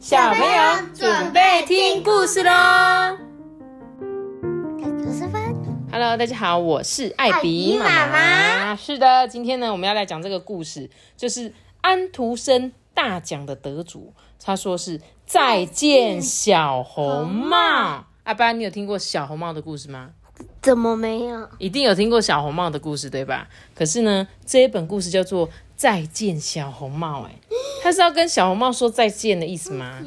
小朋友准备听故事喽！Hello，大家好，我是艾比妈妈。是的，今天呢，我们要来讲这个故事，就是安徒生大奖的得主，他说是再见小红帽。阿班，你有听过小红帽的故事吗？怎么没有？一定有听过小红帽的故事，对吧？可是呢，这一本故事叫做。再见，小红帽。哎，他是要跟小红帽说再见的意思吗？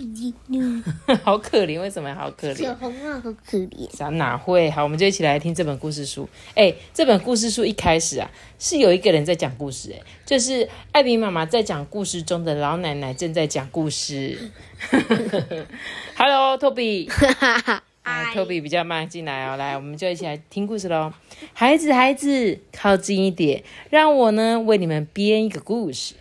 好可怜，为什么好可怜？小红帽好可怜。啥哪会？好，我们就一起来听这本故事书。哎，这本故事书一开始啊，是有一个人在讲故事。哎，就是艾比妈妈在讲故事中的老奶奶正在讲故事。Hello，Toby。Toby 比较慢进来哦，来，我们就一起来听故事喽。孩子，孩子，靠近一点，让我呢为你们编一个故事。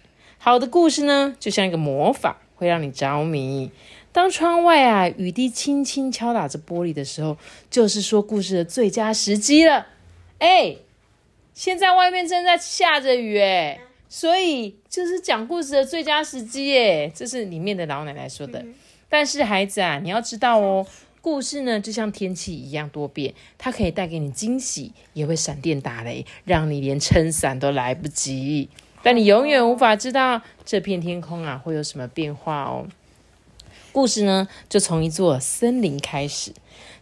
好的故事呢，就像一个魔法，会让你着迷。当窗外啊雨滴轻轻敲打着玻璃的时候，就是说故事的最佳时机了。哎，现在外面正在下着雨，哎，所以就是讲故事的最佳时机，哎，这是里面的老奶奶说的。但是孩子啊，你要知道哦。故事呢，就像天气一样多变，它可以带给你惊喜，也会闪电打雷，让你连撑伞都来不及。但你永远无法知道这片天空啊会有什么变化哦。故事呢，就从一座森林开始。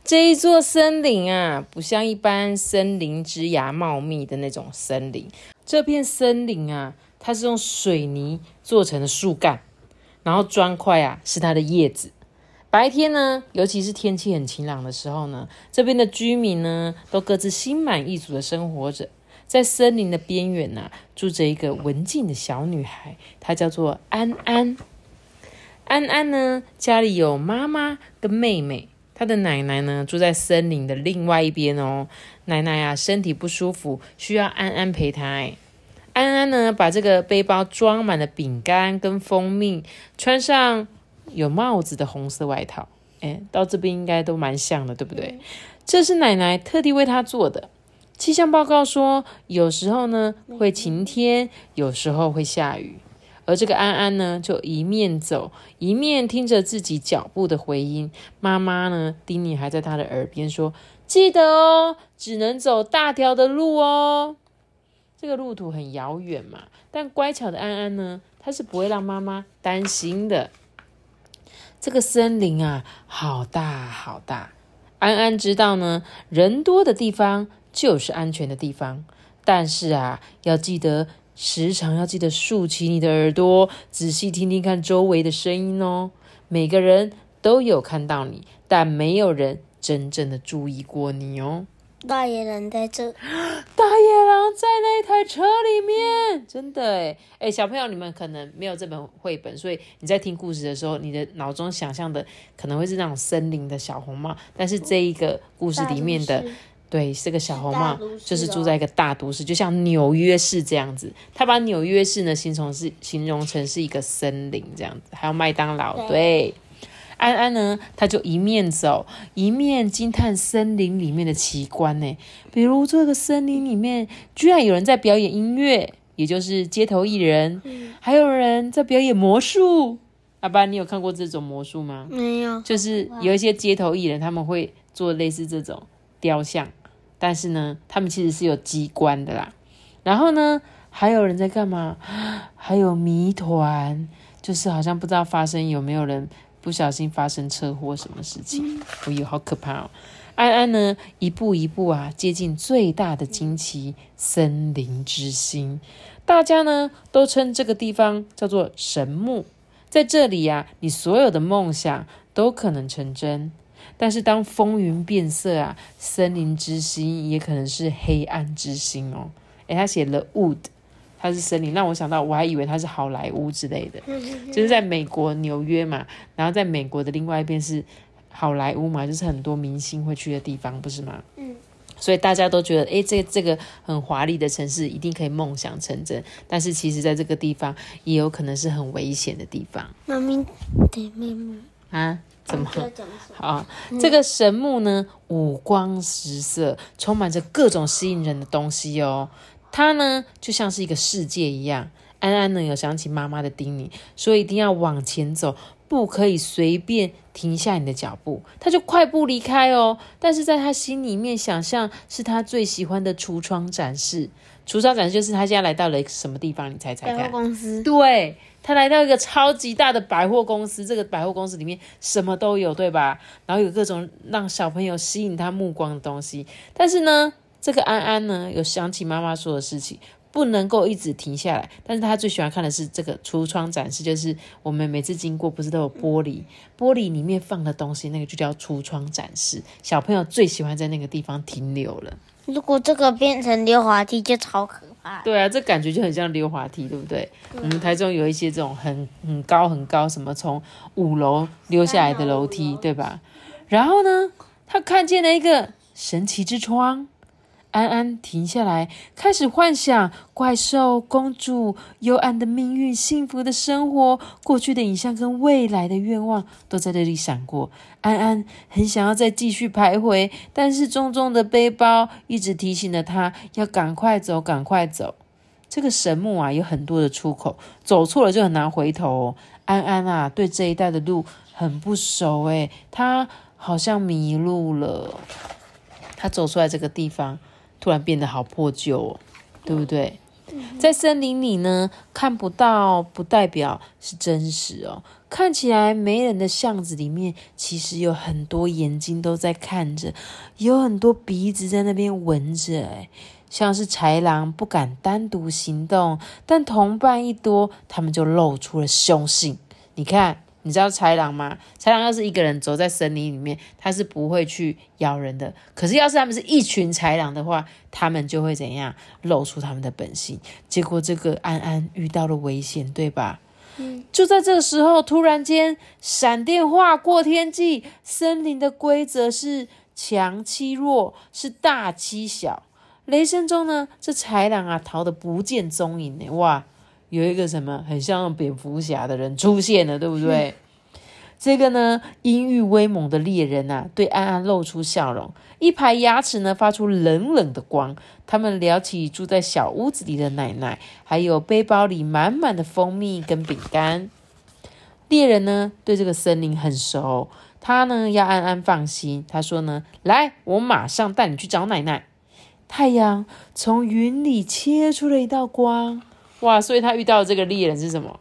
这一座森林啊，不像一般森林枝芽茂密的那种森林。这片森林啊，它是用水泥做成的树干，然后砖块啊是它的叶子。白天呢，尤其是天气很晴朗的时候呢，这边的居民呢都各自心满意足的生活着。在森林的边缘呢，住着一个文静的小女孩，她叫做安安。安安呢，家里有妈妈跟妹妹，她的奶奶呢住在森林的另外一边哦。奶奶啊身体不舒服，需要安安陪她。哎，安安呢把这个背包装满了饼干跟蜂蜜，穿上。有帽子的红色外套，哎，到这边应该都蛮像的，对不对？这是奶奶特地为她做的。气象报告说，有时候呢会晴天，有时候会下雨。而这个安安呢，就一面走，一面听着自己脚步的回音。妈妈呢，叮咛还在他的耳边说：“记得哦，只能走大条的路哦。”这个路途很遥远嘛，但乖巧的安安呢，他是不会让妈妈担心的。这个森林啊，好大好大。安安知道呢，人多的地方就是安全的地方。但是啊，要记得时常要记得竖起你的耳朵，仔细听听看周围的声音哦。每个人都有看到你，但没有人真正的注意过你哦。大野狼在这，大野狼在那台车里面，真的哎哎，小朋友，你们可能没有这本绘本，所以你在听故事的时候，你的脑中想象的可能会是那种森林的小红帽，但是这一个故事里面的，对，这个小红帽就是住在一个大都市，就像纽约市这样子，他把纽约市呢形容是形容成是一个森林这样子，还有麦当劳，对。安安呢，他就一面走一面惊叹森林里面的奇观呢。比如这个森林里面居然有人在表演音乐，也就是街头艺人，还有人在表演魔术。阿爸，你有看过这种魔术吗？没有，就是有一些街头艺人他们会做类似这种雕像，但是呢，他们其实是有机关的啦。然后呢，还有人在干嘛？还有谜团，就是好像不知道发生有没有人。不小心发生车祸，什么事情？哎呦，好可怕哦！安安呢，一步一步啊，接近最大的惊奇——森林之心。大家呢，都称这个地方叫做神木。在这里呀，你所有的梦想都可能成真。但是，当风云变色啊，森林之心也可能是黑暗之心哦。诶他写了 wood。它是森林，让我想到，我还以为它是好莱坞之类的，就是在美国纽约嘛，然后在美国的另外一边是好莱坞嘛，就是很多明星会去的地方，不是吗？嗯，所以大家都觉得，哎，这这个很华丽的城市一定可以梦想成真，但是其实在这个地方也有可能是很危险的地方。妈咪，对妹妹啊？怎么？好，这个神木呢，五光十色，充满着各种吸引人的东西哦。它呢，就像是一个世界一样，安安呢有想起妈妈的叮咛，说一定要往前走，不可以随便停下你的脚步。他就快步离开哦，但是在他心里面想象是他最喜欢的橱窗展示。橱窗展示就是他现在来到了一个什么地方？你猜猜百货看？公司，对他来到一个超级大的百货公司，这个百货公司里面什么都有，对吧？然后有各种让小朋友吸引他目光的东西。但是呢，这个安安呢，有想起妈妈说的事情，不能够一直停下来。但是他最喜欢看的是这个橱窗展示，就是我们每次经过不是都有玻璃，玻璃里面放的东西，那个就叫橱窗展示。小朋友最喜欢在那个地方停留了。如果这个变成溜滑梯，就超可怕。对啊，这感觉就很像溜滑梯，对不对？我们台中有一些这种很很高很高，什么从五楼溜下来的楼梯，对吧？然后呢，他看见了一个神奇之窗。安安停下来，开始幻想怪兽、公主、幽暗的命运、幸福的生活、过去的影像跟未来的愿望都在这里闪过。安安很想要再继续徘徊，但是重重的背包一直提醒着他要赶快走，赶快走。这个神木啊，有很多的出口，走错了就很难回头、安安啊，对这一带的路很不熟诶，他好像迷路了。他走出来这个地方，突然变得好破旧哦，对不对？在森林里呢，看不到不代表是真实哦。看起来没人的巷子里面，其实有很多眼睛都在看着，有很多鼻子在那边闻着。哎，像是豺狼不敢单独行动，但同伴一多，他们就露出了凶性。你看，你知道豺狼吗？豺狼要是一个人走在森林里面，它是不会去咬人的。可是要是他们是一群豺狼的话，他们就会怎样露出他们的本性。结果这个安安遇到了危险，对吧？就在这个时候，突然间闪电划过天际，森林的规则是强欺弱，是大欺小。雷声中呢，这豺狼啊逃得不见踪影呢。哇，有一个什么很像蝙蝠侠的人出现了，对不对？这个呢，阴郁威猛的猎人啊，对安安露出笑容，一排牙齿呢发出冷冷的光。他们聊起住在小屋子里的奶奶，还有背包里满满的蜂蜜跟饼干。猎人呢对这个森林很熟，他呢要安安放心。他说呢：“来，我马上带你去找奶奶。”太阳从云里切出了一道光，哇！所以他遇到的这个猎人是什么？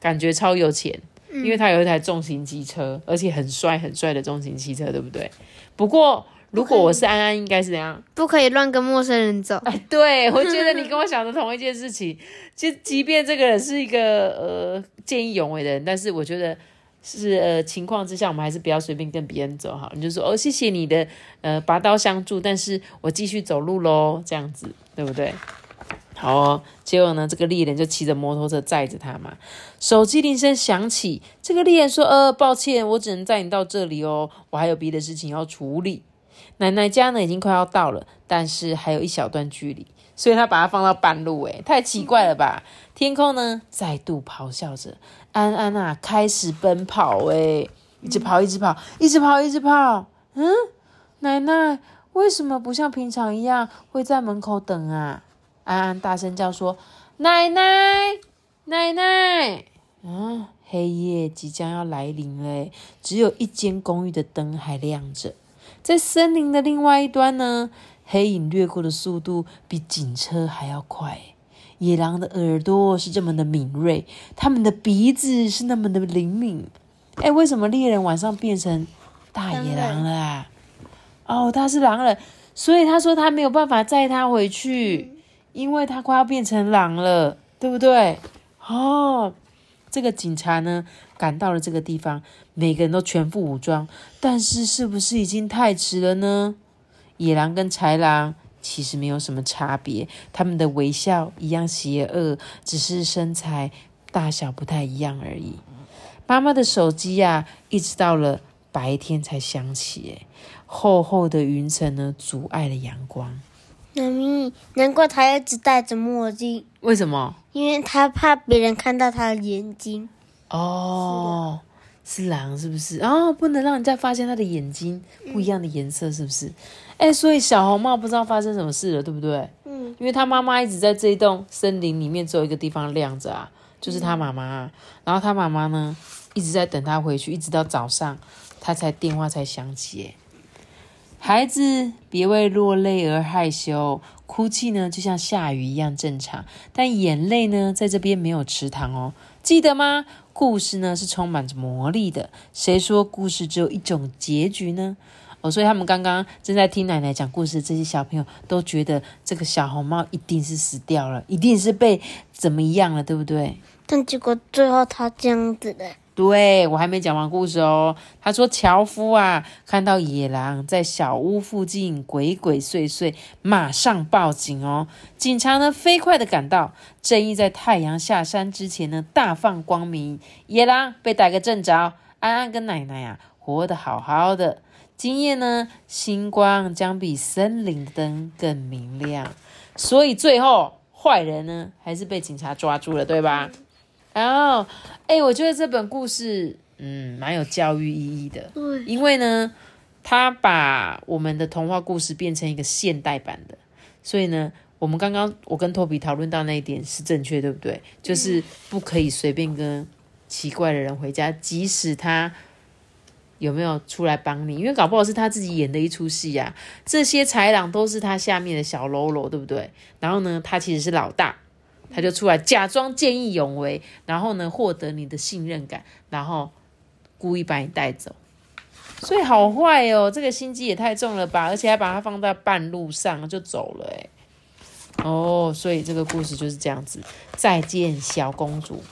感觉超有钱，因为他有一台重型机车，而且很帅很帅的重型汽车，对不对？不过如果我是安安，应该是怎样？不可以乱跟陌生人走。哎，对，我觉得你跟我想的同一件事情。就即便这个人是一个呃见义勇为的人，但是我觉得是呃情况之下，我们还是不要随便跟别人走好。你就说哦，谢谢你的呃拔刀相助，但是我继续走路喽，这样子对不对？好哦，结果呢，这个猎人就骑着摩托车载着他嘛。手机铃声响起，这个猎人说：“呃，抱歉，我只能载你到这里哦，我还有别的事情要处理。”奶奶家呢已经快要到了，但是还有一小段距离，所以他把它放到半路。诶，太奇怪了吧？天空呢再度咆哮着，安安啊开始奔跑，诶，一直跑，一直跑，一直跑，一直跑。嗯，奶奶为什么不像平常一样会在门口等啊？安安大声叫说：“奶奶，奶奶！”啊，黑夜即将要来临了，只有一间公寓的灯还亮着。在森林的另外一端呢，黑影掠过的速度比警车还要快。野狼的耳朵是这么的敏锐，他们的鼻子是那么的灵敏。哎，为什么猎人晚上变成大野狼了啊？哦，他是狼人，所以他说他没有办法载他回去，因为他快要变成狼了，对不对？哦。这个警察呢，赶到了这个地方，每个人都全副武装，但是是不是已经太迟了呢？野狼跟豺狼其实没有什么差别，他们的微笑一样邪恶，只是身材大小不太一样而已。妈妈的手机呀，一直到了白天才响起，厚厚的云层呢，阻碍了阳光。妈咪，难怪他一直戴着墨镜，为什么？因为他怕别人看到他的眼睛。哦，是狼，是不是？哦，不能让人家发现他的眼睛不一样的颜色，是不是？哎，所以小红帽不知道发生什么事了，对不对？嗯，因为他妈妈一直在这一栋森林里面，只有一个地方亮着啊，就是他妈妈。然后他妈妈呢，一直在等他回去，一直到早上，他才电话才响起。孩子，别为落泪而害羞，哭泣呢就像下雨一样正常。但眼泪呢，在这边没有池塘哦，记得吗？故事呢是充满着魔力的。谁说故事只有一种结局呢？哦，所以他们刚刚正在听奶奶讲故事，这些小朋友都觉得这个小红帽一定是死掉了，一定是被怎么样了，对不对？但结果最后他这样子的。对我还没讲完故事哦。他说：“樵夫啊，看到野狼在小屋附近鬼鬼祟祟，马上报警哦。警察呢，飞快的赶到，正义在太阳下山之前呢，大放光明。野狼被逮个正着，安安跟奶奶啊，活得好好的。今夜呢，星光将比森林的灯更明亮。所以最后，坏人呢，还是被警察抓住了，对吧？”然后，哎，我觉得这本故事，嗯，蛮有教育意义的。对，因为呢，他把我们的童话故事变成一个现代版的，所以呢，我们刚刚我跟托比讨论到那一点是正确，对不对？就是不可以随便跟奇怪的人回家，即使他有没有出来帮你，因为搞不好是他自己演的一出戏呀。这些豺狼都是他下面的小喽啰，对不对？然后呢，他其实是老大。他就出来假装见义勇为，然后呢获得你的信任感，然后故意把你带走，所以好坏哦，这个心机也太重了吧，而且还把它放在半路上就走了诶，哦，所以这个故事就是这样子。再见小公主，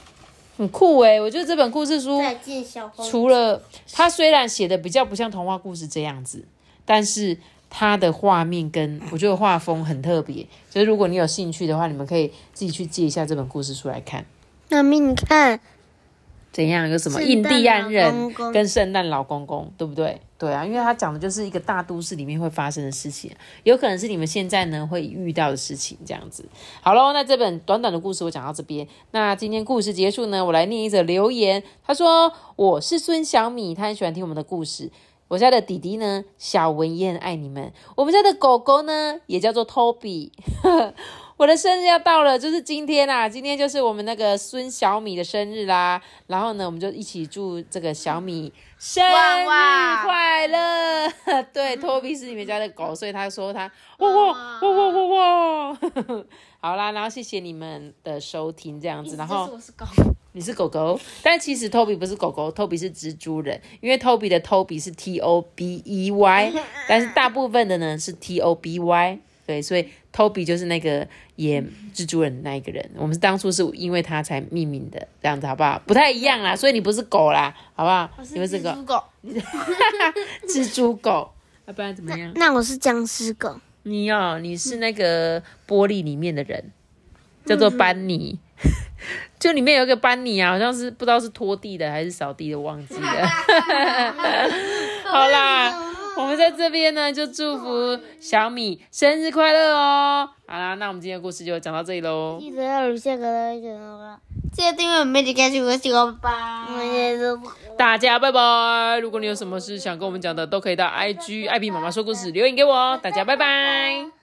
很酷诶，我觉得这本故事书，再见小公主，除了它虽然写的比较不像童话故事这样子，但是。它的画面跟我觉得画风很特别，就是如果你有兴趣的话，你们可以自己去借一下这本故事书来看。那咪，你看怎样？有什么印第安人跟圣诞老公公，对不对？对啊，因为他讲的就是一个大都市里面会发生的事情，有可能是你们现在呢会遇到的事情，这样子。好喽，那这本短短的故事我讲到这边。那今天故事结束呢，我来念一则留言。他说：“我是孙小米，他很喜欢听我们的故事。”我家的弟弟呢，小文也很爱你们。我们家的狗狗呢，也叫做 Toby。我的生日要到了，就是今天啦！今天就是我们那个孙小米的生日啦。然后呢，我们就一起祝这个小米生日快乐。对，Toby 是你们家的狗，所以他说他哇哇哇哇哇哇。好啦，然后谢谢你们的收听，这样子。然后我是狗。你是狗狗，但其实 Toby 不是狗狗，Toby 是蜘蛛人，因为 Toby 的 Toby 是 T O B E Y，但是大部分的呢是 T O B Y，对，所以 Toby 就是那个演蜘蛛人的那一个人，我们是当初是因为他才命名的，这样子好不好？不太一样啦，所以你不是狗啦，好不好？你是蜘蛛狗，蜘蛛狗，要不然怎么样？那我是僵尸狗，你哦，你是那个玻璃里面的人，叫做班尼。就里面有一个班尼啊，好像是不知道是拖地的还是扫地的，忘记了。好啦，我们在这边呢，就祝福小米生日快乐哦。好啦，那我们今天的故事就讲到这里喽。记得要留下个。记得订阅我们的开心我喜欢拜拜。大家拜拜。如果你有什么事想跟我们讲的，都可以到 IG 爱比妈妈说故事留言给我。大家拜拜。